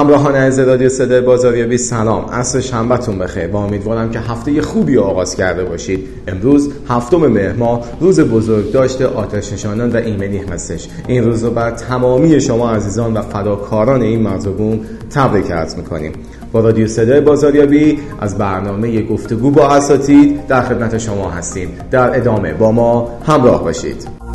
همراهان از رادیو صدای بازاریابی سلام. عصر شنبهتون بخیر. با امیدوارم که هفته خوبی آغاز کرده باشید. امروز هفتم مهر ماه روز بزرگ داشته آتش نشانان و ایمنی هستش. این روز رو بر تمامی شما عزیزان و فداکاران این مرزبون تبریک عرض می‌کنیم. با رادیو صدای بازاریابی از برنامه گفتگو با اساتید در خدمت شما هستیم. در ادامه با ما همراه باشید.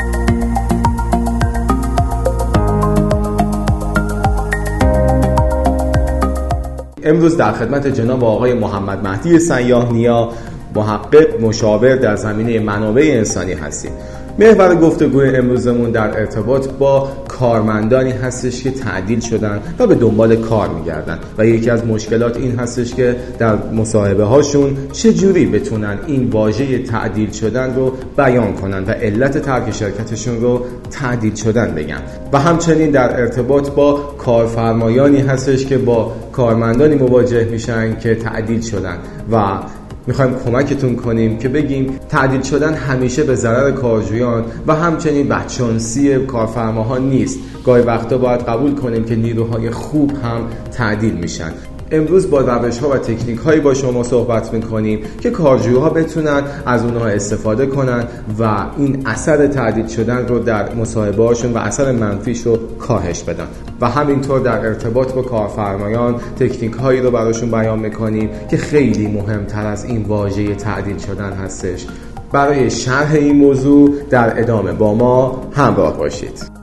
امروز در خدمت جناب آقای محمد مهدی سیاه نیا محقق مشاور در زمینه منابع انسانی هستیم. محور گفتگوی امروزمون در ارتباط با کارمندانی هستش که تعدیل شدن و به دنبال کار میگردن. و یکی از مشکلات این هستش که در مصاحبه هاشون چجوری بتونن این واژه تعدیل شدن رو بیان کنن و علت ترک شرکتشون رو تعدیل شدن بگن. و همچنین در ارتباط با کارفرمایانی هستش که با کارمندانی مواجه میشن که تعدیل شدن. و می‌خوایم کمکتون کنیم که بگیم تعدیل شدن همیشه به ضرر کارجویان و همچنین بدشانسی کارفرماها نیست. گاهی وقتا باید قبول کنیم که نیروهای خوب هم تعدیل میشن. امروز با روش ها و تکنیک هایی با شما صحبت می‌کنیم که کارجوها بتونن از اونها استفاده کنن و این اثر تعدیل شدن رو در مصاحبه و اثر منفیش رو کاهش بدن. و همینطور در ارتباط با کارفرمایان تکنیک هایی رو براشون بیان می‌کنیم که خیلی مهمتر از این واژه تعدیل شدن هستش. برای شرح این موضوع در ادامه با ما همراه باشید.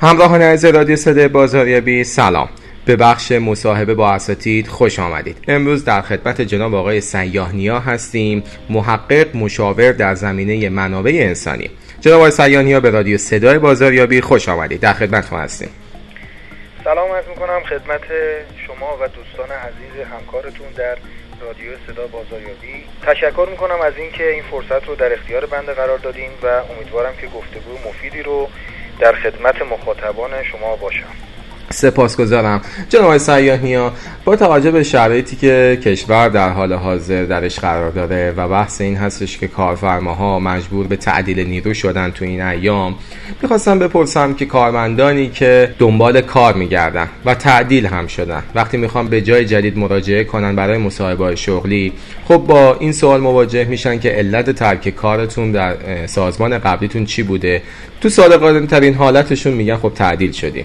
همراهان از رادیو صدای بازاریابی سلام. به بخش مصاحبه با اساتید خوش آمدید. امروز در خدمت جناب آقای سیاه نیا هستیم محقق مشاور در زمینه منابع انسانی. جناب آقای سیاه نیا به رادیو صدای بازاریابی خوش آمدید. در خدمتتون هستیم. سلام عرض می‌کنم خدمت شما و دوستان عزیز همکارتون در رادیو صدا بازاریابی تشکر می‌کنم از اینکه این فرصت رو در اختیار بنده قرار دادین و امیدوارم که گفتگو مفیدی رو در خدمت مخاطبان شما باشم. سپاسگزارم. جناب سیاهی با توجه به شرایطی که کشور در حال حاضر درش قرار داره و بحث این هستش که کارفرماها مجبور به تعدیل نیرو شدن تو این ایام می‌خواستم بپرسم که کارمندانی که دنبال کار میگردن و تعدیل هم شدن وقتی می‌خوام به جای جدید مراجعه کنن برای مصاحبه شغلی خب با این سوال مواجه میشن که علت ترک کارتون در سازمان قبلیتون چی بوده؟ تو صادقانه ترین حالتشون میگن خب تعدیل شدیم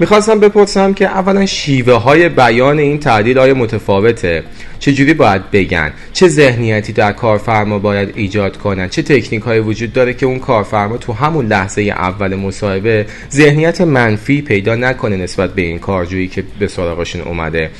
می‌خواستم بپرسم که اولا شیوه های بیان این تعدیل های متفاوته؟ چجوری باید بگن؟ چه ذهنیتی در کارفرما باید ایجاد کنن؟ چه تکنیک های وجود داره که اون کارفرما تو همون لحظه اول مصاحبه ذهنیت منفی پیدا نکنه نسبت به این کارجویی که به سراغشون اومده؟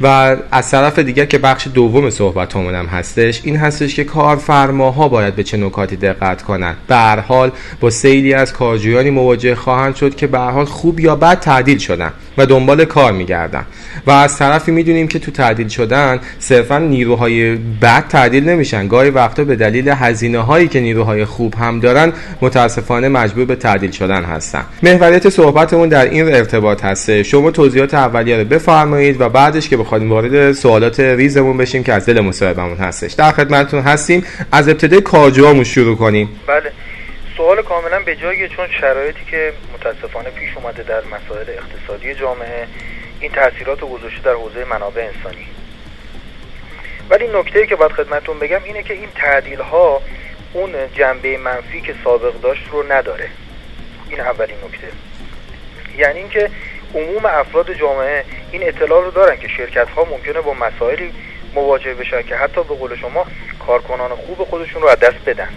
و از طرف دیگر که بخش دوم صحبت هم هستش این هستش که کارفرماها باید به چه نکاتی دقت کنند. به هر حال با سیلی از کارجویانی مواجه خواهند شد که به حال خوب یا بد تعدیل شدن و دنبال کار میگردن. و از طرفی می‌دونیم که تو تعدیل شدن صرفا نیروهای بد تعدیل نمیشن. گاهی وقتا به دلیل هزینه هایی که نیروهای خوب هم دارن متاسفانه مجبور به تعدیل شدن هستن. محوریت صحبتمون در این ارتباط هسته شما توضیحات اولیه رو بفرمایید و بعدش که بخوایم وارد سوالات ریزمون بشیم که از دل مصاحبهمون هستش. در خدمتتون هستیم. از ابتدای کارجوامون شروع کنیم. بله. سوال کاملا به جاییه چون شرایطی که متاسفانه پیش اومده در مسائل اقتصادی جامعه این تاثیرات رو گذاشته در حوزه منابع انسانی. ولی نکته که باید خدمتون بگم اینه که این تعدیل ها اون جنبه منفی که سابق داشت رو نداره. این اولین نکته. یعنی اینکه عموم افراد جامعه این اطلاع رو دارن که شرکت ها ممکنه با مسائلی مواجه بشن که حتی به قول شما کارکنان خوب خودشون رو از دست بدن.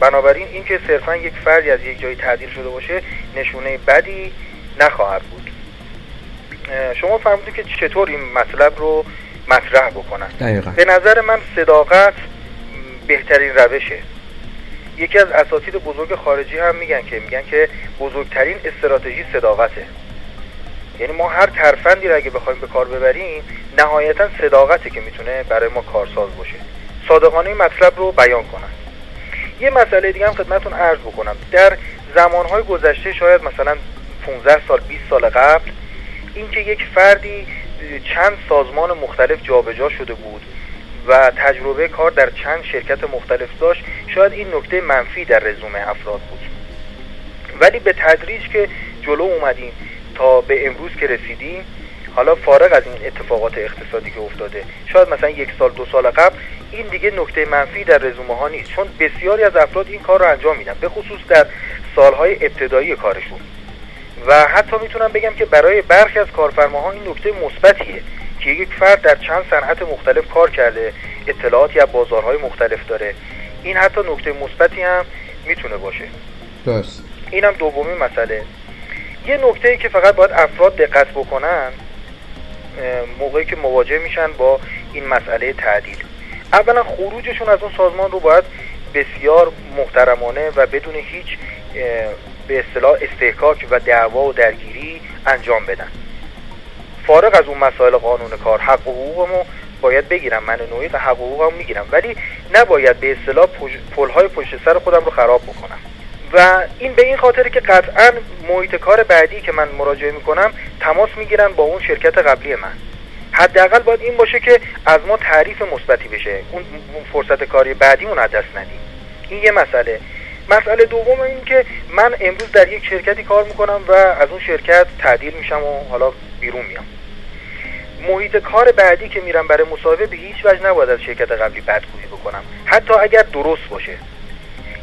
بنابراین اینکه صرفا یک فردی از یک جایی تعدیل شده باشه نشونه بدی نخواهد بود. شما فرمودید که چطور این مطلب رو مطرح بکنن. دقیقا. به نظر من صداقت بهترین روشه. یکی از اساتید بزرگ خارجی هم میگن که میگن که بزرگترین استراتژی صداقته. یعنی ما هر ترفندی رو اگه بخوایم به کار ببریم نهایتا صداقته که می‌تونه برای ما کارساز باشه. صادقانه مطلب رو بیان کنن. یه مسئله دیگه هم خدمتون عرض بکنم. در زمانهای گذشته شاید مثلا 15 سال 20 سال قبل اینکه یک فردی چند سازمان مختلف جابجا شده بود و تجربه کار در چند شرکت مختلف داشت شاید این نکته منفی در رزومه افراد بود. ولی به تدریج که جلو اومدیم تا به امروز که رسیدیم حالا فارغ از این اتفاقات اقتصادی که افتاده شاید مثلا یک سال دو سال قبل این دیگه نکته منفی در رزومه ها نیست. چون بسیاری از افراد این کار رو انجام میدن به خصوص در سالهای ابتدایی کارشون. و حتی می‌تونم بگم که برای برخی از کارفرماها این نکته مثبتیه که یک فرد در چند صنعت مختلف کار کرده اطلاعاتی از بازارهای مختلف داره. این حتی نکته مثبتی هم می‌تونه باشه. درست. اینم دومی مسئله. یه نکته ای که فقط باید افراد دقت بکنن موقعی که مواجه میشن با این مسئله تعدیل اولا خروجشون از اون سازمان رو باید بسیار محترمانه و بدون هیچ به اصطلاح استحکاک و دعوا و درگیری انجام بدن. فارغ از اون مسائل قانون کار حق و حقوقمو باید بگیرم من نوعی حق و حقوقم می‌گیرم. ولی نباید به اصطلاح پلهای پشت سر خودم رو خراب بکنم. و این به این خاطر که قطعا محیط کار بعدی که من مراجعه می‌کنم تماس می‌گیرن با اون شرکت قبلی من. حداقل باید این باشه که از ما تعریف مثبتی بشه. اون فرصت کاری بعدیمون از دست ندیم. این یه مسئله. مسئله دوم این که من امروز در یک شرکتی کار می‌کنم و از اون شرکت تعدیل میشم و حالا بیرون میام. محیط کار بعدی که میرم برای مصاحبه به هیچ وجه نباید از شرکت قبلی بدگویی بکنم. حتی اگر درست باشه.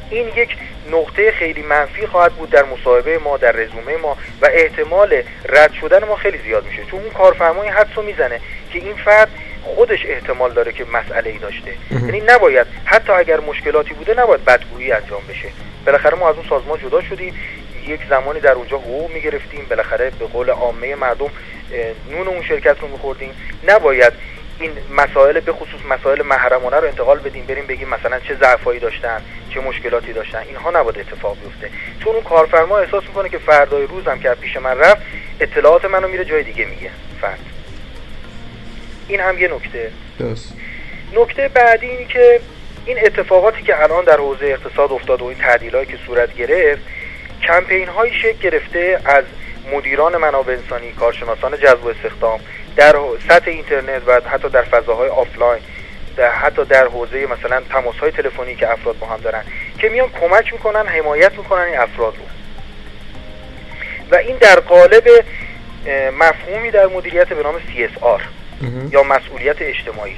این یک نقطه خیلی منفی خواهد بود در مصاحبه ما در رزومه ما و احتمال رد شدن ما خیلی زیاد میشه. چون اون کارفرمای حدسو می‌زنه که این فرد خودش احتمال داره که مسئله ای داشته یعنی نباید حتی اگر مشکلاتی بوده نباید بدگویی انجام بشه. بالاخره ما از اون سازمان جدا شدیم. یک زمانی در اونجا حقوق می‌گرفتیم. بالاخره به قول عامه مردم نون اون شرکت رو میخوردیم. نباید این مسائل به خصوص مسائل محرمانه رو انتقال بدیم بریم بگیم مثلا چه ضعفایی داشتن چه مشکلاتی داشتن اینها نباید اتفاق بیفته. چون اون کارفرما احساس می‌کنه که فردای روزم که پیش من رفت اطلاعات منو میره جای دیگه میگه. فرد این هم یه نکته. درست. نکته بعدی اینی که این اتفاقاتی که الان در حوزه اقتصاد افتاد و این تعدیلایی که صورت گرفت کمپین هایی شکل گرفته از مدیران منابع انسانی کارشناسان جذب استخدام در سطح اینترنت و حتی در فضاهای آفلاین در حتی در حوزه مثلا تماس های تلفنی که افراد با هم دارن که میان کمک می‌کنن حمایت می‌کنن این افراد رو. و این در قالب مفهومی در مدیریت به نام CSR یا مسئولیت اجتماعی.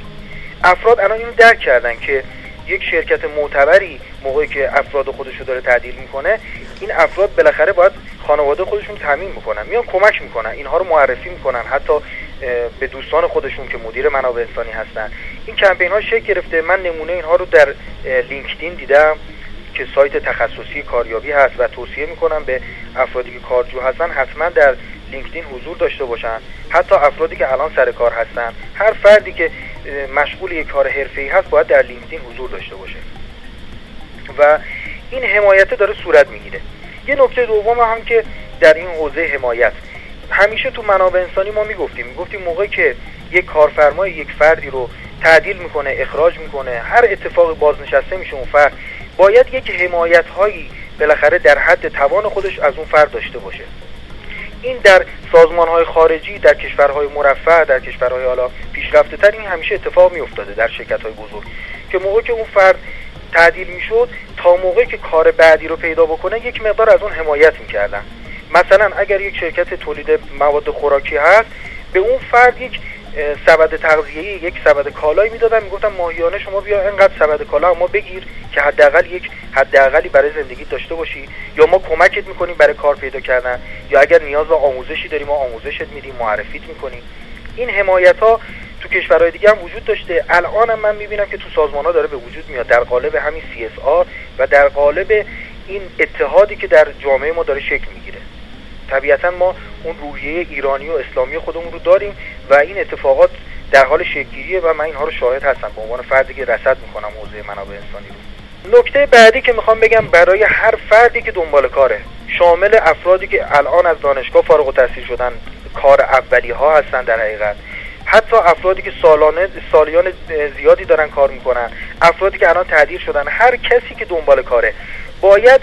افراد الان اینو درک کردن که یک شرکت معتبری موقعی که افراد خودش رو داره تعدیل می‌کنه این افراد بالاخره باید خانواده خودشون تامین می‌کنن میان کمک می‌کنن اینها رو معرفی می‌کنن حتی به دوستان خودشون که مدیر منابع انسانی هستن. این کمپین ها شکل گرفته. من نمونه اینها رو در لینکدین دیدم که سایت تخصصی کاریابی هست و توصیه می‌کنم به افرادی که کارجو هستن حتما در لینکدین حضور داشته باشن. حتی افرادی که الان سر کار هستن. هر فردی که مشغول یک کار حرفه‌ای هست باید در لینکدین حضور داشته باشه. و این حمایت داره صورت می‌گیره. یه نکته دوم هم که در این حوزه حمایت همیشه تو منابع انسانی ما می‌گفتیم. می‌گفتیم موقعی که یک کارفرمای یک فردی رو تعدیل می‌کنه اخراج می‌کنه هر اتفاق بازنشسته میشه اون فرد باید یک حمایت هایی بالاخره در حد توان خودش از اون فرد داشته باشه. این در سازمان های خارجی در کشورهای مرفع در کشورهای حالا پیشرفته تر این همیشه اتفاق می افتاده در شرکت های بزرگ. که موقعی که اون فرد تعدیل می‌شد تا موقعی که کار بعدی رو پیدا بکنه یک مقدار از اون حمایت می‌کردن. مثلا اگر یک شرکت تولید مواد خوراکی هست به اون فرد یک سبد تغذیه‌ای یک سبد کالایی می‌دادن. می‌گفتن ماهیانه شما بیا اینقدر سبد کالا ما بگیر که حداقل یک حداقلی برای زندگی داشته باشی. یا ما کمکت می‌کنیم برای کار پیدا کردن. یا اگر نیاز به آموزشی داری ما آموزشت میدیم معرفیت می‌کنیم. این حمایت ها تو کشورهای دیگه هم وجود داشته. الان هم من می‌بینم که تو سازمان ها داره به وجود میاد. در قالب همین CSR و در قالب این اتحادی که در جامعه ما داره شکل می‌گیره. طبیعتا ما اون روحیه ایرانی و اسلامی خودمون رو داریم و این اتفاقات در حال شکلگیریه و من اینها رو شاهد هستم. به عنوان فردی که رصد می‌کنم حوزه منابع انسانی رو. نکته بعدی که می‌خوام بگم برای هر فردی که دنبال کاره شامل افرادی که الان از دانشگاه فارغ التحصیل شدن کار اولی ها هستن در حقیقت. حتی افرادی که سالانه سالیان زیادی دارن کار می‌کنن افرادی که الان تعدیل شدن هر کسی که دنبال کاره باید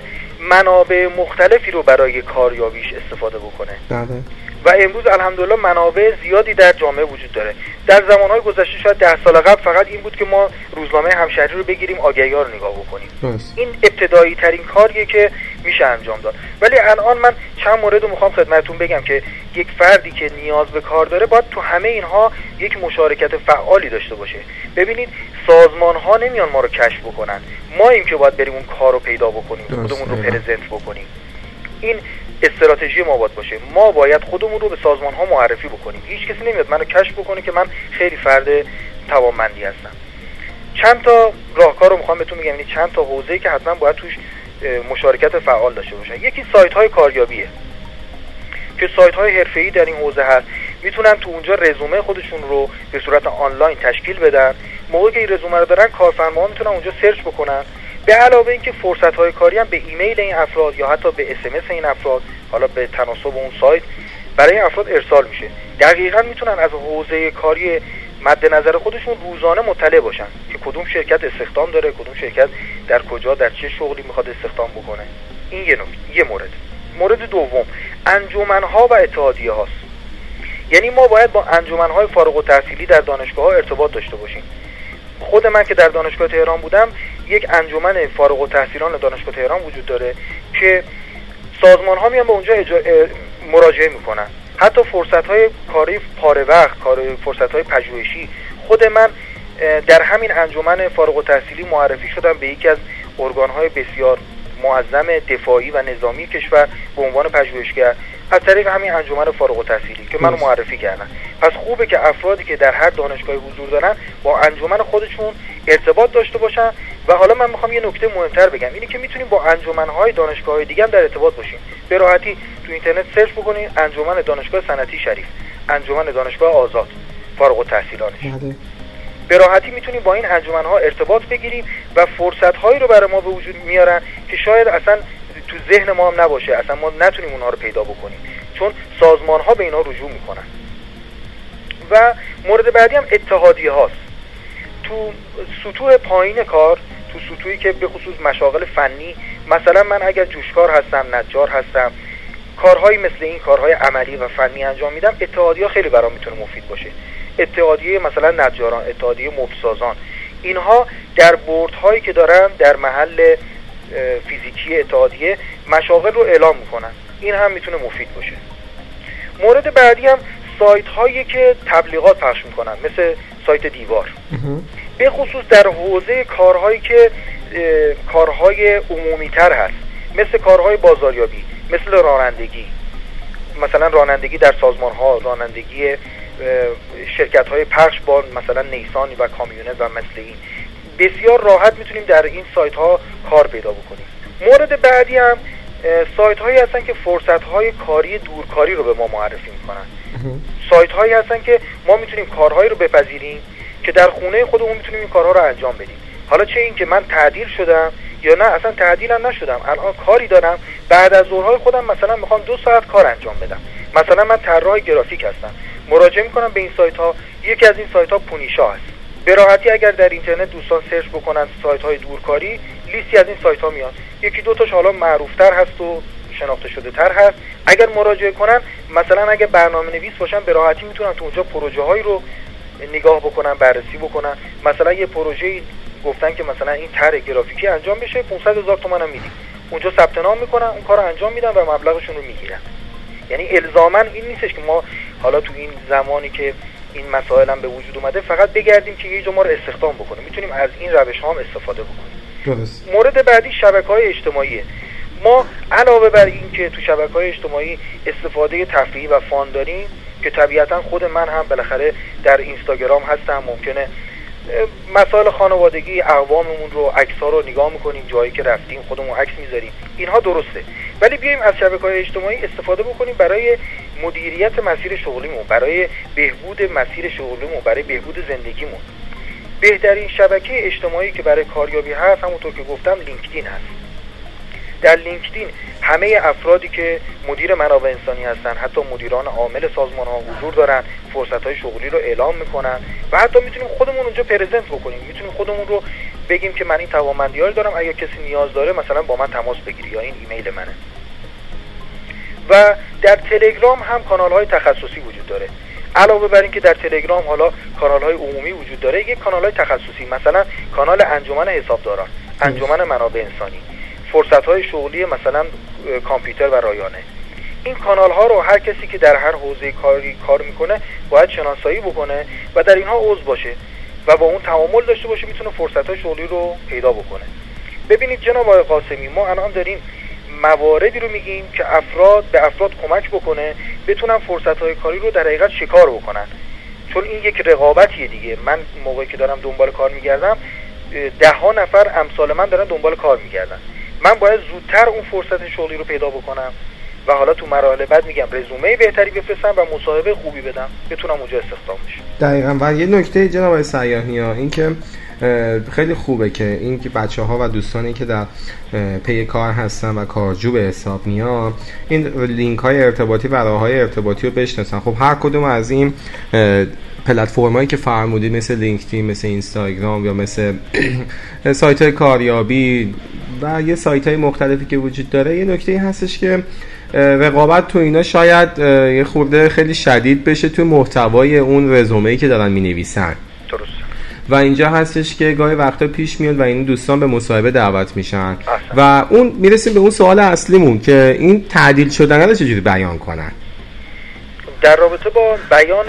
منابع مختلفی رو برای کاریابیش استفاده بکنه. بله. و امروز الحمدلله منابع زیادی در جامعه وجود داره. در زمانهای گذشته شاید ده سال قبل فقط این بود که ما روزنامه همشهری رو بگیریم آگهی رو نگاه بکنیم. درست. این ابتدایی ترین کاریه که میشه انجام داد. ولی الان من چند مورد رو می‌خوام خدمتتون بگم که یک فردی که نیاز به کار داره باید تو همه اینها یک مشارکت فعالی داشته باشه. ببینید سازمان ها نمیان ما رو کشف بکنن. ما این که باید بریم اون کار رو پیدا بکنیم. خودمون رو پرزنت بکنیم. این استراتژی ما باید باشه. ما باید خودمون رو به سازمان ها معرفی بکنیم. هیچ کسی نمیاد منو کشف بکنه که من خیلی فرد توانمندی هستم. چند تا راهکار رو می‌خوام بهتون بگم. یعنی چند تا حوزه‌ای که حتما باید توش مشارکت فعال داشته باشن. یکی سایت های کاریابیه. که سایت های حرفه‌ای در این حوزه هست. می‌تونن تو اونجا رزومه خودشون رو به صورت آنلاین تشکیل بدن. موقعی که این رزومه رو دارن کارفرما می‌تونن اونجا search بکنن. به علاوه اینکه فرصت های کاری هم به ایمیل این افراد یا حتی به SMS این افراد حالا به تناسب اون سایت برای این افراد ارسال میشه. دقیقا می‌تونن از حوزه کاری مد نظر خودشون روزانه مطلع باشن که کدوم شرکت استخدام داره کدوم شرکت در کجا در چه شغلی می‌خواد استخدام بکنه. این یه یه مورد. مورد دوم انجمنها و اتحادیه هاست. یعنی ما باید با انجمنهای فارغ التحصیلی در دانشگاه ها ارتباط داشته باشیم. خود من که در دانشگاه تهران بودم یک انجمن فارغ التحصیلان دانشگاه تهران وجود داره که سازمان ها میان به اونجا اجا... مراجعه می‌کنن. حتی فرصت های کاری پاره وقت کار فرصت های پژوهشی. خود من در همین انجمن فارغ التحصیلی معرفی شدم به یکی از ارگان های بسیار معظم دفاعی و نظامی کشور به عنوان پژوهشگر. از طریق همین انجمن فارغ التحصیلی که منو. معرفی کردن پس خوبه که افرادی که در هر دانشگاهی حضور دارن با انجمن خودشون ارتباط داشته باشن. و حالا من می‌خوام یه نکته مهمتر بگم. اینه که می‌تونیم با انجمنهای دانشگاه دیگه هم در ارتباط باشیم. به راحتی تو اینترنت سرچ بکنید. انجمن دانشگاه صنعتی شریف. انجمن دانشگاه آزاد. فارغ التحصیلانش. بله. به راحتی می‌تونیم با این انجمنها ارتباط بگیریم و فرصت هایی رو برای ما به وجود میارن که شاید اصلا تو ذهن ما هم نباشه. اصلا ما نتونیم اونها رو پیدا بکنیم. چون سازمان ها به اینا رجوع می‌کنن. و مورد بعدی هم اتحادیه هاست. تو سطوح پایین کار تو سطوحی که به خصوص مشاغل فنی مثلا من اگر جوشکار هستم نجار هستم کارهایی مثل این کارهای عملی و فنی انجام میدم اتحادیه خیلی برام می‌تونه مفید باشه. اتحادیه مثلا نجاران اتحادیه مبسازان. اینها در بردهایی که دارن در محل فیزیکی اتحادیه مشاغل رو اعلام می‌کنن. این هم می‌تونه مفید باشه. مورد بعدی هم سایت هایی که تبلیغات پخش می‌کنن مثل سایت دیوار. به خصوص در حوزه کارهایی که کارهای عمومی تر هست مثل کارهای بازاریابی مثل رانندگی. مثلا رانندگی در سازمان ها رانندگی شرکت های پخش با مثلا نیسان و کامیونت و مثل این. بسیار راحت می‌تونیم در این سایت ها کار پیدا بکنیم. مورد بعدی هم سایت هایی هستن که فرصت های کاری دورکاری رو به ما معرفی می‌کنن. سایت هایی هستن که ما می‌تونیم کارهایی رو بپذیریم که در خونه خودمون می‌تونیم این کارها رو انجام بدیم. حالا چه این که من تعدیل شدم یا نه اصلا تعدیلم نشدم. الان کاری دارم. بعد از ظهرهای خودم مثلا می‌خوام دو ساعت کار انجام بدم. مثلا من طراح گرافیک هستم. مراجعه می‌کنم به این سایت ها یکی از این سایت ها پونیشا هست. به راحتی اگر در اینترنت دوستان سرچ بکنن سایت های دورکاری لیستی از این سایت ها میاد یکی دو تاش حالا معروفتر هست و شناخته شده تر هست. اگر مراجعه کنن مثلا اگر برنامه نویس باشن به راحتی می‌تونن تو اونجا پروژه هایی رو نگاه بکنن بررسی بکنن. مثلا یه پروژه گفتن که مثلا این طرح گرافیکی انجام بشه 500 هزار تومن هم میدیم اونجا ثبت نام می‌کنن اون کار انجام میدن و مبلغشون رو می‌گیرن. یعنی الزاما این نیستش که ما حالا تو این زمانی که این مسائل هم به وجود اومده فقط بگردیم که یه جا ما رو استخدام بکنیم. می‌تونیم از این روش ها هم استفاده بکنیم. درست. مورد بعدی شبکه های اجتماعیه ما علاوه بر این که تو شبکه های اجتماعی استفاده تفریحی و فان داریم که طبیعتا خود من هم بالاخره در اینستاگرام هستم ممکنه مسائل خانوادگی اقواممون رو عکس ها رو نگاه می‌کنیم جایی که رفتیم خودمون عکس می‌ذاریم. اینها درسته. ولی بیایم از شبکه های اجتماعی استفاده بکنیم برای مدیریت مسیر شغلیمون برای بهبود مسیر شغلیمون برای بهبود زندگیمون. بهترین شبکه اجتماعی که برای کاریابی هست همونطور که گفتم لینکدین هست. در لینکدین همه افرادی که مدیر منابع انسانی هستن حتی مدیران عامل سازمان ها حضور دارن فرصت های شغلی رو اعلام می‌کنن و حتی می‌تونیم خودمون اونجا پرزنت بکنیم. می‌تونیم خودمون رو بگیم که من این توانمندی رو دارم اگر کسی نیاز داره مثلا با من تماس بگیری یا این ایمیل منه. و در تلگرام هم کانال های تخصصی وجود داره. علاوه بر اینکه در تلگرام حالا کانال های عمومی وجود داره یک کانال های تخصصی مثلا کانال انجمن حسابداران انجمن منابع انسانی فرصت های شغلی مثلا کامپیوتر و رایانه. این کانال ها رو هر کسی که در هر حوزه کاری کار می‌کنه باید شناسایی بکنه و در اینها عضو باشه. و با اون تعامل داشته باشه می‌تونه فرصت های شغلی رو پیدا بکنه. ببینید جناب آقای قاسمی ما الان داریم مواردی رو میگیم که افراد به افراد کمک بکنه بتونن فرصت های کاری رو در حقیقت شکار بکنن. چون این یک رقابتیه دیگه. من موقعی که دارم دنبال کار میگردم ده ها نفر امثال من دارن دنبال کار میگردن. من باید زودتر اون فرصت شغلی رو پیدا بکنم. و حالا تو مراحل بعد میگم رزومه بهتری بفرستم و مصاحبه خوبی بدم. بتونم اونجا استخدام بشم. دقیقا. و یه نکته جناب سیاهی ها این که خیلی خوبه که این که بچه ها و دوستانی که در پی کار هستن و کارجو به حساب میان این لینک های ارتباطی و راه های ارتباطی رو بشناسن. خب هر کدوم از این پلتفرمایی که فرمودی مثل لینکدین مثل اینستاگرام یا مثل سایت های کاریابی و یه سایت های مختلفی که وجود داره یه نکته هستش که رقابت تو اینا شاید یه خورده خیلی شدید بشه تو محتوای اون رزومه که دارن می نویسن درست و اینجا هستش که گاهی وقتا پیش میاد و این دوستان به مصاحبه دعوت میشن. و اون می‌رسیم به اون سوال اصلیمون که این تعدیل شدن رو چجوری بیان کنن؟ در رابطه با بیان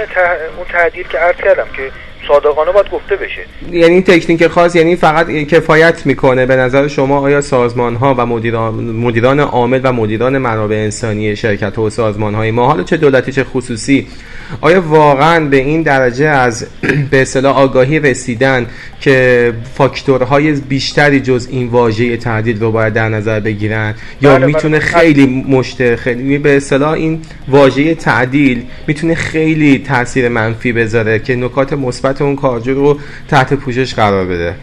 اون تعدیل که عرض کردم که صادقانه باید گفته بشه یعنی این تکنیک خاص یعنی فقط کفایت می‌کنه به نظر شما آیا سازمان ها و مدیران مدیران عامل و مدیران منابع انسانی شرکت و سازمان های ما حالا چه دولتی چه خصوصی آیا واقعا به این درجه از به اصطلاح آگاهی رسیدن که فاکتورهای بیشتری جز این واژه تعدیل رو باید در نظر بگیرن یا بله می‌تونه بله. خیلی مشت خیلی به اصطلاح این واژه تعدیل می‌تونه خیلی تاثیر منفی بذاره که نکات مثبت اون کارجو رو تحت پوشش قرار بده.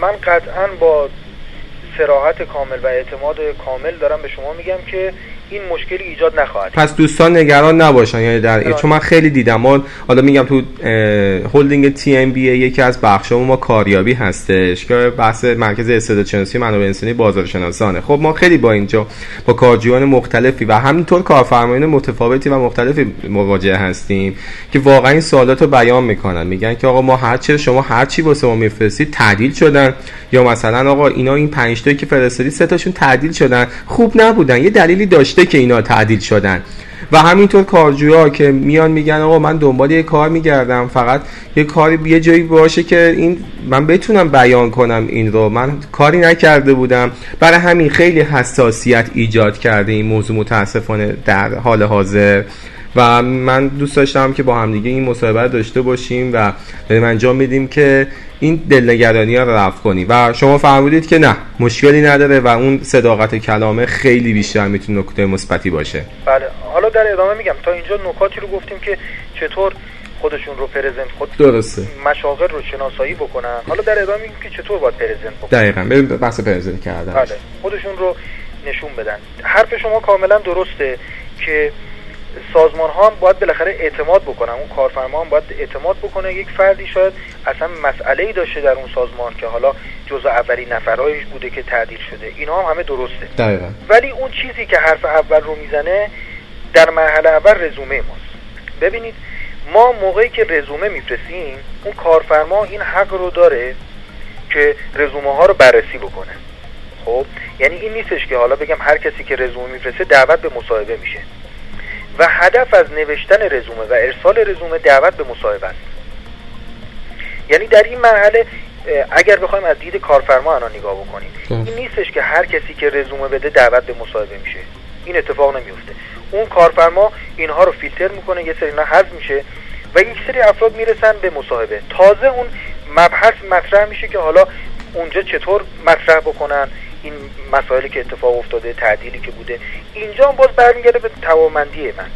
من قطعا با سراحت کامل و اعتماد کامل دارم به شما میگم که این مشکلی ایجاد نخواهد پس دوستان نگران نباشن یعنی در چون من خیلی دیدم. ما حالا میگم تو هولدینگ تی ام بی یکی از بخشامون ما کاریابی هستش که بحث مرکز استعداد شناسی منابع انسانی بازار شناسانه خب ما خیلی با اینجا با کارجویان مختلفی و همینطور کارفرمایان متفاوتی و مختلفی مواجه هستیم که واقعا این سوالات رو بیان می‌کنن. میگن که آقا ما هر چی شما هر چی واسه ما میفرستید تعدیل شدن. یا مثلا آقا اینا این 5 تا که فرستادی سه تاشون تعدیل شدن. خوب نبودن. یه دلیلی داشته که اینا تعدیل شدن. و همینطور کارجویا که میان میگن آقا من دنبال یه کار میگردم فقط یه کاری یه جایی باشه که این من بتونم بیان کنم این رو. من کاری نکرده بودم. برای همین خیلی حساسیت ایجاد کرده این موضوع متاسفانه در حال حاضر. و من دوست داشتم که با همدیگه این مصاحبه داشته باشیم و داریم انجام میدیم که این دلنگرانی ها رو رفت کنیم و شما فرمودید که نه مشکلی نداره و اون صداقت کلامه خیلی بیشتر می‌تونه نکته مثبتی باشه. بله. حالا در ادامه میگم تا اینجا نکاتی رو گفتیم که چطور خودشون رو پرزنت خود درسته. مشاغل رو شناسایی بکنن. حالا در ادامه میگیم که چطور باید پرزنت بکنن. دقیقاً. بحث پرزنت کردن. بله. خودشون رو نشون بدن. حرف شما کاملا درسته که سازمان ها هم باید بالاخره اعتماد بکنن. اون کارفرما هم باید اعتماد بکنه. یک فردی شاید اصلا مسئله ای داشته در اون سازمان که حالا جزء اولین نفرایش بوده که تعدیل شده. اینا هم همه درسته. دقیقا. ولی اون چیزی که حرف اول رو می‌زنه در مرحله اول رزومه ماست. ببینید ما موقعی که رزومه میفرستیم اون کارفرما این حق رو داره که رزومه ها رو بررسی بکنه. خب؟ یعنی این نیستش که حالا بگم هر کسی که رزومه میفرسته دعوت به مصاحبه میشه. و هدف از نوشتن رزومه و ارسال رزومه دعوت به مصاحبه است. یعنی در این مرحله اگر بخوایم از دید کارفرما الان نگاه بکنیم این نیستش که هر کسی که رزومه بده دعوت به مصاحبه میشه. این اتفاق نمیفته اون کارفرما اینها رو فیلتر می‌کنه یه سری اینا حذف میشه و یک سری افراد می‌رسن به مصاحبه. تازه اون مبحث مطرح میشه که حالا اونجا چطور مطرح بکنن این مسائلی که اتفاق افتاده تعدیلی که بوده. اینجا باز برمیگرده به توامندی من.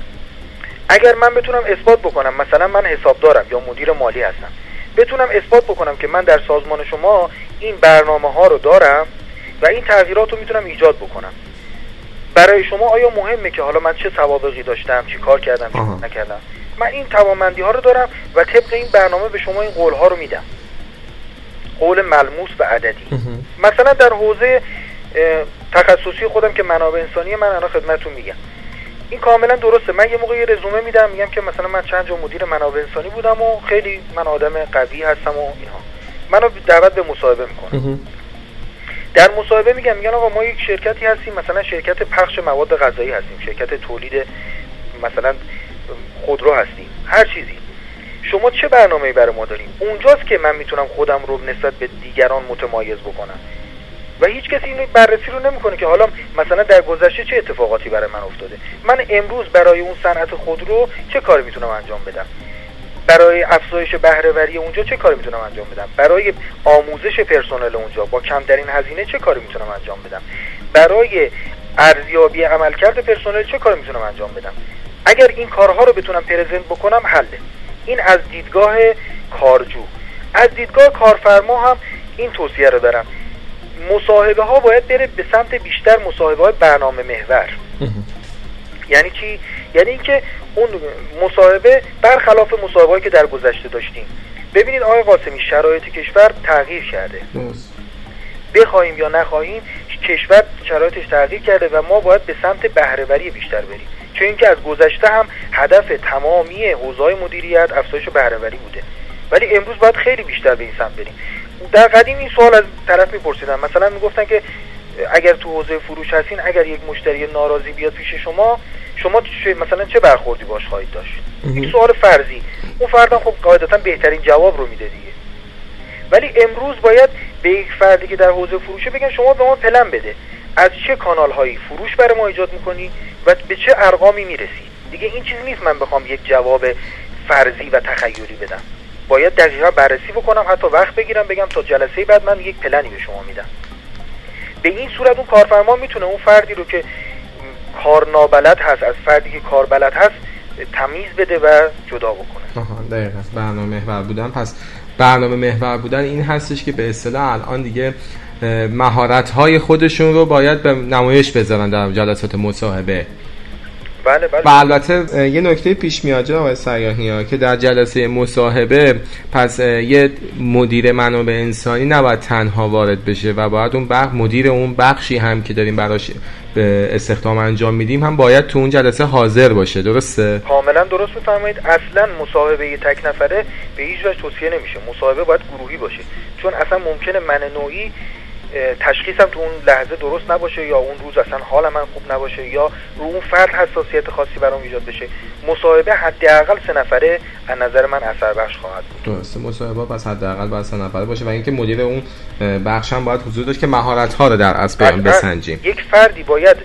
اگر من بتونم اثبات بکنم مثلا من حسابدارم یا مدیر مالی هستم بتونم اثبات بکنم که من در سازمان شما این برنامه ها رو دارم و این تغییرات رو می‌تونم ایجاد بکنم. برای شما آیا مهمه که حالا من چه سوابقی داشتم چی کار کردم چی نکردم؟ من این توانمندی ها رو دارم و طبق این برنامه به شما این قول ها رو میدم. قول ملموس و عددی. مثلا در حوزه تخصصی خودم که منابع انسانی من الان خدمتتون میگم. این کاملا درسته. من یه موقع یه رزومه میدم میگم که مثلا من چند جا مدیر منابع انسانی بودم و خیلی من آدم قوی هستم و اینها. منو دعوت به مصاحبه می‌کنم در مصاحبه میگم میگن آقا ما یک شرکتی هستیم مثلا شرکت پخش مواد غذایی هستیم شرکت تولید مثلا خودرو هستیم. هر چیزی. شما چه برنامه‌ای برای ما داریم؟ اونجاست که من می‌تونم خودم رو نسبت به دیگران متمایز بکنم. و هیچ کسی اینو بررسی رو نمی‌کنه که حالا مثلا در گذشته چه اتفاقاتی برای من افتاده. من امروز برای اون صنعت خودرو چه کاری می‌تونم انجام بدم؟ برای افزایش بهرهوری اونجا چه کاری می‌تونم انجام بدم؟ برای آموزش پرسنل اونجا با کمترین هزینه چه کاری می‌تونم انجام بدم؟ برای ارزیابی عملکرد پرسنل چه کاری می‌تونم انجام بدم؟ اگر این کارها رو بتونم پرزنت بکنم حله این از دیدگاه کارجو. از دیدگاه کارفرما هم این توصیه رو دارم. مصاحبه ها باید بره به سمت بیشتر مصاحبه های برنامه محور. یعنی چی؟ یعنی اینکه اون مصاحبه برخلاف مصاحبه که در گذشته داشتیم. ببینید آقای قاسمی شرایط کشور تغییر کرده. بخواهیم یا نخواهیم کشور شرایطش تغییر کرده و ما باید به سمت بهرهوری بیشتر بریم. چون اینکه از گذشته هم هدف تمامی حوزه‌های مدیریت افزایش بهرهوری بوده. ولی امروز باید خیلی بیشتر به این سمت بریم. در قدیم این سوال از طرف میپرسیدن مثلا می‌گفتن که اگر تو حوزه فروش هستین اگر یک مشتری ناراضی بیاد پیش شما شما مثلا چه برخوردی باش خواهید داشت؟ این سوال فرضی. اون فردا خب قاعدتا بهترین جواب رو میده دیگه. ولی امروز باید به یک فردی که در حوزه فروشه بگن شما به ما پلن بده. از چه کانال هایی فروش برای ما ایجاد می‌کنی و به چه ارقامی می‌رسی؟ دیگه این چیز نیست من بخوام یک جواب فرضی و تخیلی بدم. باید دقیقا بررسی بکنم حتی وقت بگیرم بگم تا جلسه بعد من یک پلنی به شما میدم. به این صورت اون کارفرما می‌تونه اون فردی رو که کار نابلد هست از فردی که کار بلد هست تمیز بده و جدا بکنه. آها دقیقا. برنامه محور بودن. پس برنامه محور بودن این هستش که به اصطلاح الان دیگه مهارت های خودشون رو باید به نمایش بذارن در جلسات مصاحبه. بله بله. و البته یه نکته پیش میاد جناب سیاهی ها که در جلسه مصاحبه پس یه مدیر منابع انسانی نباید تنها وارد بشه و باید اون بخش مدیر اون بخشی هم که داریم براش به استخدام انجام میدیم هم باید تو اون جلسه حاضر باشه درسته؟ کاملا درست میفرمایید. اصلا مصاحبه تک نفره به هیچ وجه توصیه نمیشه. مصاحبه باید گروهی باشه. چون اصلا ممکنه من نوعی تشخیصم تو اون لحظه درست نباشه یا اون روز اصلا حال من خوب نباشه یا رو اون فرد حساسیت خاصی برام ایجاد بشه. مصاحبه حداقل سه نفره از نظر من اثر بخش خواهد بود. درسته مصاحبه پس حداقل باید سه نفره باشه و اینکه مدیر اون بخش هم باید حضور داشت که مهارت ها رو در بیان بسنجیم. یک فردی باید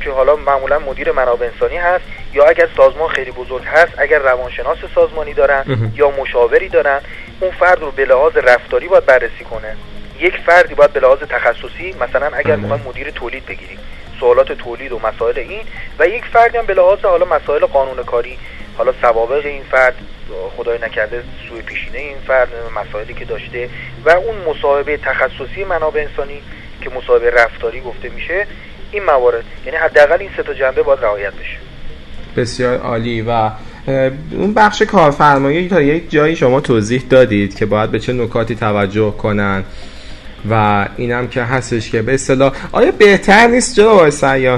که حالا معمولا مدیر منابع انسانی هست یا اگر سازمان خیلی بزرگ هست اگر روانشناس سازمانی دارن یا مشاوری دارن اون فرد رو به لحاظ رفتاری باید بررسی کنه. یک فردی باید به لحاظ تخصصی مثلا اگر می‌خوایم مدیر تولید بگیریم سوالات تولید و مسائل این و یک فردی هم به لحاظ حالا مسائل قانون کاری حالا سوابق این فرد خدای نکرده سوی پیشینه این فرد مسائلی که داشته و اون مصاحبه تخصصی منابع انسانی که مصاحبه رفتاری گفته میشه این موارد. یعنی حداقل این سه تا جنبه باید رعایت بشه. بسیار عالی و اون بخش کارفرمایی تا یک جایی شما توضیح دادید که باید به چه نکاتی توجه کنن. و اینم که هستش که به اصطلاح آیا بهتر نیست جناب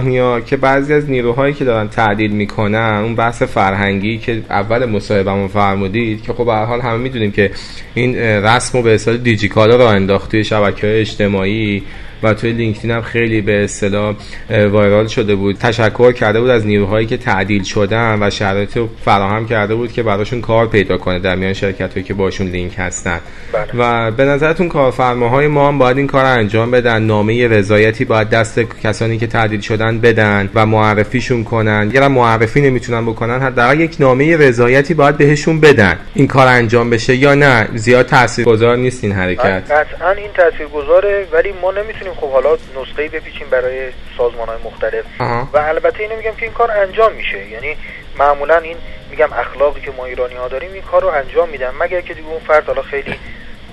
ها که بعضی از نیروهایی که دارن تعدیل می‌کنن اون بحث فرهنگی که اول مصاحبهمون فرمودید که خب به حال همه می‌دونیم که این رسم و به اصطلاح دیجیکالا رو انداخت توی شبکه های اجتماعی و توی لینکدین هم خیلی به اصطلاح وایرال شده بود. تشکر کرده بود از نیروهایی که تعدیل شدن و شرایط فراهم کرده بود که براشون کار پیدا کنه در میان شرکت هایی که باشون لینک هستن. بله. و به نظرتون کارفرماهای ما هم باید این کار رو انجام بدن. نامه رضایتی باید دست کسانی که تعدیل شدن بدن و معرفیشون کنن. اگر معرفی نمی‌تونن بکنن. حداقل یک نامه رضایتی باید بهشون بدن. این کار انجام بشه یا نه زیاد تاثیرگذار نیست این حرکت. قطعا این تاثیرگذاره ولی ما نمی‌تونیم خب حالا نسخه بپیچیم برای سازمان های مختلف و البته اینو میگم که این کار انجام میشه. یعنی معمولا این میگم اخلاقی که ما ایرانی ها داریم این کار رو انجام میدن. مگر که دیگه اون فرد حالا خیلی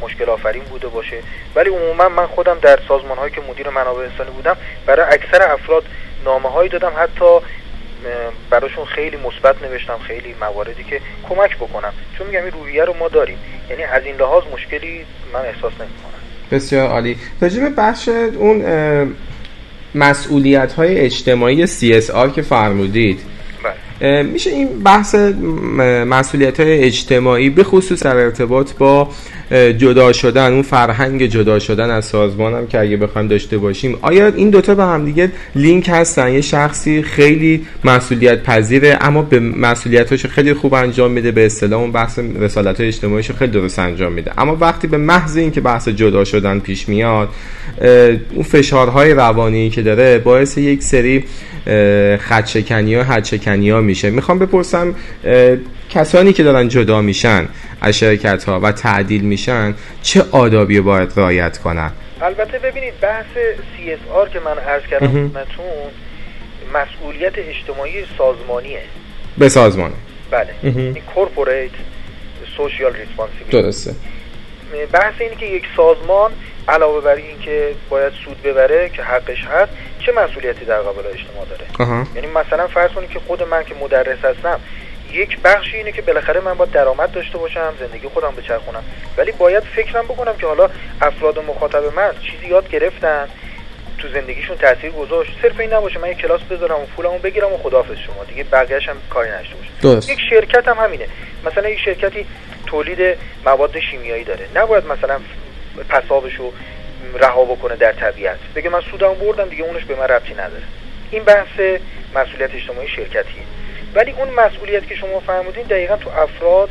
مشکل آفرین بوده باشه. ولی عموما من خودم در سازمان هایی که مدیر منابع انسانی بودم برای اکثر افراد نامه هایی دادم. حتی براشون خیلی مثبت نوشتم خیلی مواردی که کمک بکنم. چون میگم این روحیه رو ما داریم. یعنی از این لحاظ مشکلی من احساس نمی‌کنم. بسیار عالی راجع به بخش اون مسئولیت های اجتماعی CSR که فرمودید. میشه این بحث مسئولیت های اجتماعی به خصوص در ارتباط با جدا شدن اون فرهنگ جدا شدن از سازمانم که اگه بخوایم داشته باشیم. آیا این دوتا به هم دیگه لینک هستن؟ یه شخصی خیلی مسئولیت پذیره اما به مسئولیتاش خیلی خوب انجام میده به اصطلاح اون بحث رسالت های اجتماعیش خیلی درست انجام میده. اما وقتی به محض اینکه بحث جدا شدن پیش میاد اون فشارهای روانی که داره باعث یک سری خودشکنی ها میشه. می‌خوام بپرسم کسانی که دارن جدا میشن از شرکت ها و تعدیل میشن چه آدابی باید رعایت کنن؟ البته ببینید بحث CSR که من عرض کردم خدمتتون مسئولیت اجتماعی سازمانیه. به سازمان. بله. این corporate social responsibility درسته. بحث اینه که یک سازمان علاوه بر این که باید سود ببره که حقش هست چه مسئولیتی در قبال اجتماع داره؟ یعنی مثلا فرض کنید که خود من که مدرس هستم یک بخشی اینه که بالاخره من باید درآمد داشته باشم زندگی خودم بچرخونم. ولی باید فکرم بکنم که حالا افراد مخاطب من چیزی یاد گرفتن تو زندگیشون تاثیر گذاشت. صرف این نباشه من یک کلاس بذارم و پولمو بگیرم و خداحافظ شما. دیگه بقیه‌اش هم کاری نشته باشه. یک شرکت هم همینه. مثلا یک شرکتی تولید مواد شیمیایی داره. نباید مثلا پسابشو رها بکنه در طبیعت. بگه من سودم بردم دیگه اونش به من ربطی نداره. این بحث مسئولیت اجتماعی شرکتیه. ولی اون مسئولیت که شما فرمودین دقیقا تو افراد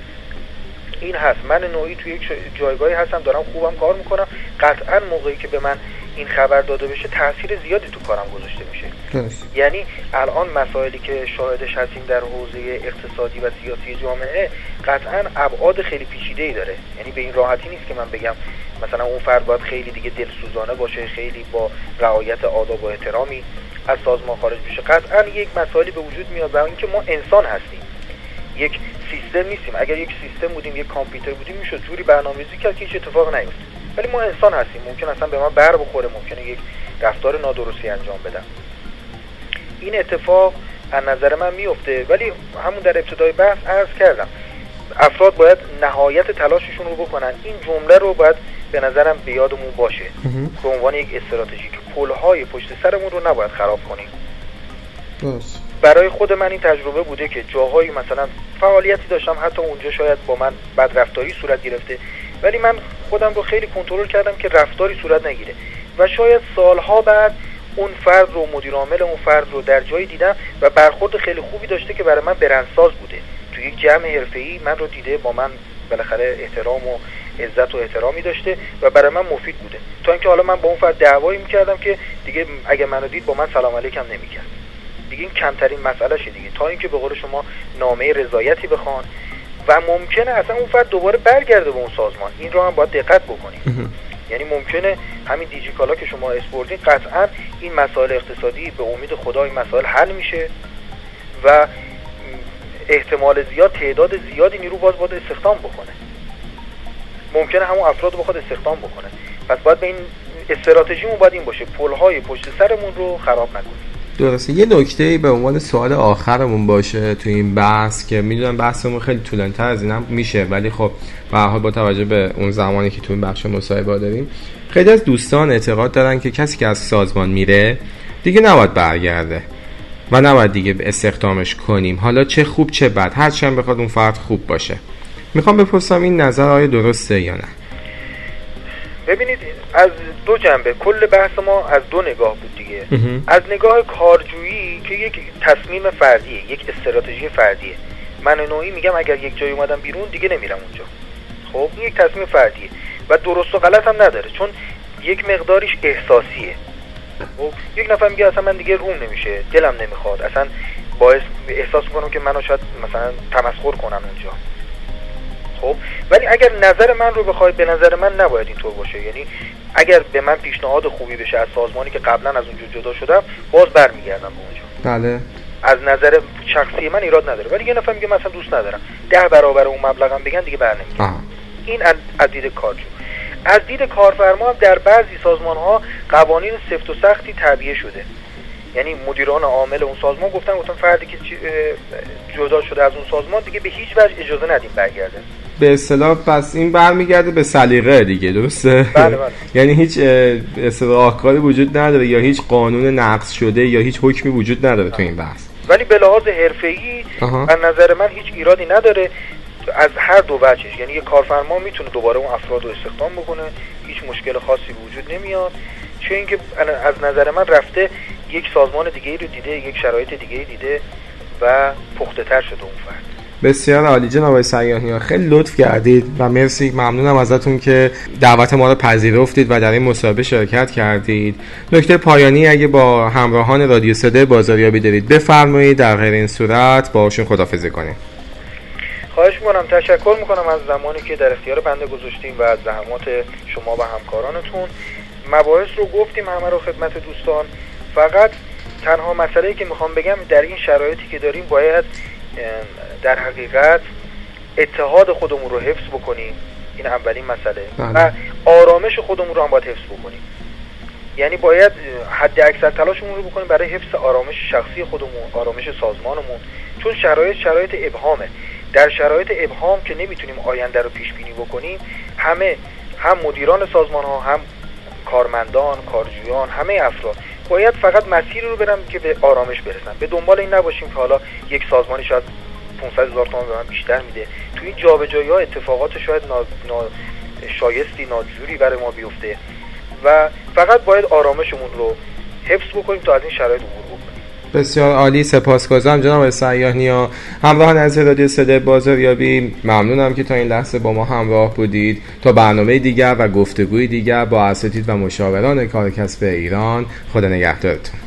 این هست. من نوعی توی یک جایگاهی هستم دارم خوبم کار می‌کنم. قطعا موقعی که به من این خبر داده بشه تاثیر زیادی تو کارم گذاشته میشه. یعنی الان مسائلی که شاهدش هستیم در حوزه اقتصادی و سیاسی جامعه قطعا ابعاد خیلی پیچیده ای داره. یعنی به این راحتی نیست که من بگم مثلا اون فرد باید خیلی دیگه دلسوزانه باشه خیلی با رعایت آداب و احترامی از سازمان خارج بشه. قطعا یک مسائلی به وجود میاد و اینکه ما انسان هستیم. یک سیستم نیستیم. اگر یک سیستم بودیم یک کامپیوتر بودیم می‌شد جوری برنامه‌ریزی کرد که هیچ اتفاق نیفته ولی ما انسان هستیم. ممکن اصلا به ما بر بخوره ممکنه یک رفتار نادرستی انجام بدم این اتفاق از نظر من میفته ولی همون در ابتدای بحث عرض کردم. افراد باید نهایت تلاششون رو بکنن. این جمله رو باید به نظرم به یادمون باشه. به عنوان یک استراتژی که پلهای پشت سرمون رو نباید خراب کنیم. برای خود من این تجربه بوده که جاهایی مثلا فعالیتی داشتم. حتی اونجا شاید با من بدرفتاری صورت گرفته. ولی من خودم رو خیلی کنترل کردم که رفتاری صورت نگیره. و شاید سالها بعد اون فرد رو مدیر عامل اون فرد رو در جایی دیدم و برخورد خیلی خوبی داشته که برای من برندساز بوده. یک جمع حرفه‌ای من رو دیده با من بالاخره احترام و عزت و احترامی داشته و برای من مفید بوده. تا اینکه حالا من با اون فرد دعوایی می‌کردم که دیگه اگه منو دید با من سلام علیکم نمی‌کرد. دیگه این کمترین مسئله دیگه. تا اینکه به قول شما نامه رضایتی بخوان و ممکنه اصلا اون فرد دوباره برگرده به اون سازمان. این رو هم باید دقت بکنیم. یعنی ممکنه همین دیجیکالا که شما اسپوردین قطعا این مسائل اقتصادی به امید خدا این مسائل حل میشه و احتمال زیاد تعداد زیادی نیرو باز باید استخدام بکنه. ممکنه همون افراد رو بخواد استخدام بکنه. پس باید به این استراتژیمون باید این باشه. پلهای پشت سرمون رو خراب نکنیم. درسته. یه نکته به عنوان سوال آخرمون باشه تو این بحث که می‌دونم بحثمون خیلی طولانی‌تر از اینم میشه ولی خب به حال با توجه به اون زمانی که تو این بخش مصاحبه داریم خیلی از دوستان اعتقاد دارن که کسی که از سازمان میره دیگه نباید برگرده. و نباید دیگه استخدامش کنیم. حالا چه خوب چه بد. هرچند بخواد اون فرد خوب باشه. می‌خوام بپرسم این نظر آیا درسته یا نه؟ ببینید از دو جنبه. کل بحث ما از دو نگاه بود دیگه. از نگاه کارجویی که یک تصمیم فردیه یک استراتژی فردیه. من نوعی میگم اگر یک جای اومدم بیرون دیگه نمیرم اونجا. خب این یک تصمیم فردیه. و درست و غلط هم نداره چون یک مقداریش احساسیه. خب یک نفر میگه اصلا من دیگه روم نمیشه دلم نمی‌خواد. اصلا باعث احساس می‌کنم که منو شاید مثلا تمسخر کنم اونجا خب ولی اگر نظر من رو بخوای به نظر من نباید اینطور باشه. یعنی اگر به من پیشنهاد خوبی بشه از سازمانی که قبلا از اونجا جدا شدم باز برمیگردم به اونجا. بله. از نظر شخصی من ایراد نداره. ولی یه نفر میگه مثلا دوست ندارم. ده برابر اون مبلغم بگن دیگه برنمیگردم این از دید کارجو از دید کارفرما هم در بعضی سازمان ها قوانین سفت و سختی تعبیه شده. یعنی مدیران عامل اون سازمان گفتن گفتن فردی که جدا شده از اون سازمان دیگه به هیچ وجه اجازه ندیم برگرده. به اصطلاح پس این برمیگرده به سلیقه دیگه درسته؟ بله بله. یعنی هیچ راهکاری وجود نداره یا هیچ قانون نقض شده یا هیچ حکمی وجود نداره تو این بحث. ولی به لحاظ حرفه‌ای از نظر من هیچ ایرادی نداره از هر دو وجهش یعنی یه کارفرما می‌تونه دوباره اون افراد رو استخدام بکنه. هیچ مشکل خاصی وجود نمیاد. چه اینکه از نظر من رفته یک سازمان دیگه رو دیده یک شرایط دیگه دیده و پخته تر شده اون فرد. بسیار عالی. جناب آقای سیاهی خیلی لطف کردید و مرسی. ممنونم ازتون که دعوت ما رو پذیرفتید و در این مسابقه شرکت کردید. نکته پایانی اگه با همراهان رادیو صدای بازاریابی دارید بفرمایید در غیر این صورت. باشون خدافظی کنیم. خواهش می‌کنم تشکر می‌کنم از زمانی که در اختیار بنده گذاشتیم و از زحمات شما و همکارانتون. مباحث رو گفتیم همه رو خدمت دوستان. فقط تنها مسئله که می‌خوام بگم در این شرایطی که داریم باید در حقیقت اتحاد خودمون رو حفظ بکنیم. این اولین مسئله. بله. و آرامش خودمون رو هم باید حفظ بکنیم. یعنی باید حد اکثر تلاشمون رو بکنیم برای حفظ آرامش شخصی خودمون آرامش سازمانمون. چون شرایط شرایط ابهامه. در شرایط ابهام که نمی‌تونیم آینده رو پیش بینی بکنیم همه هم مدیران سازمان ها هم کارمندان کارجویان همه افراد باید فقط مسیری رو برم که به آرامش برسن. به دنبال این نباشیم که حالا یک سازمانی شاید 500 هزار تومان به من بیشتر میده. توی این جابجایی ها اتفاقات شاید نا... نا... شایستی ناجوری برای ما بیفته و فقط باید آرامشمون رو حفظ بکنیم تا از این شرایط عبور بسیار عالی سپاسگزارم جناب سیاهنیا همراهان از رادیو صدای بازاریابی. ممنونم که تا این لحظه با ما همراه بودید. تا برنامه دیگر و گفتگوی دیگر با اساتید و مشاوران کار کسب ایران خدا نگهدارتون.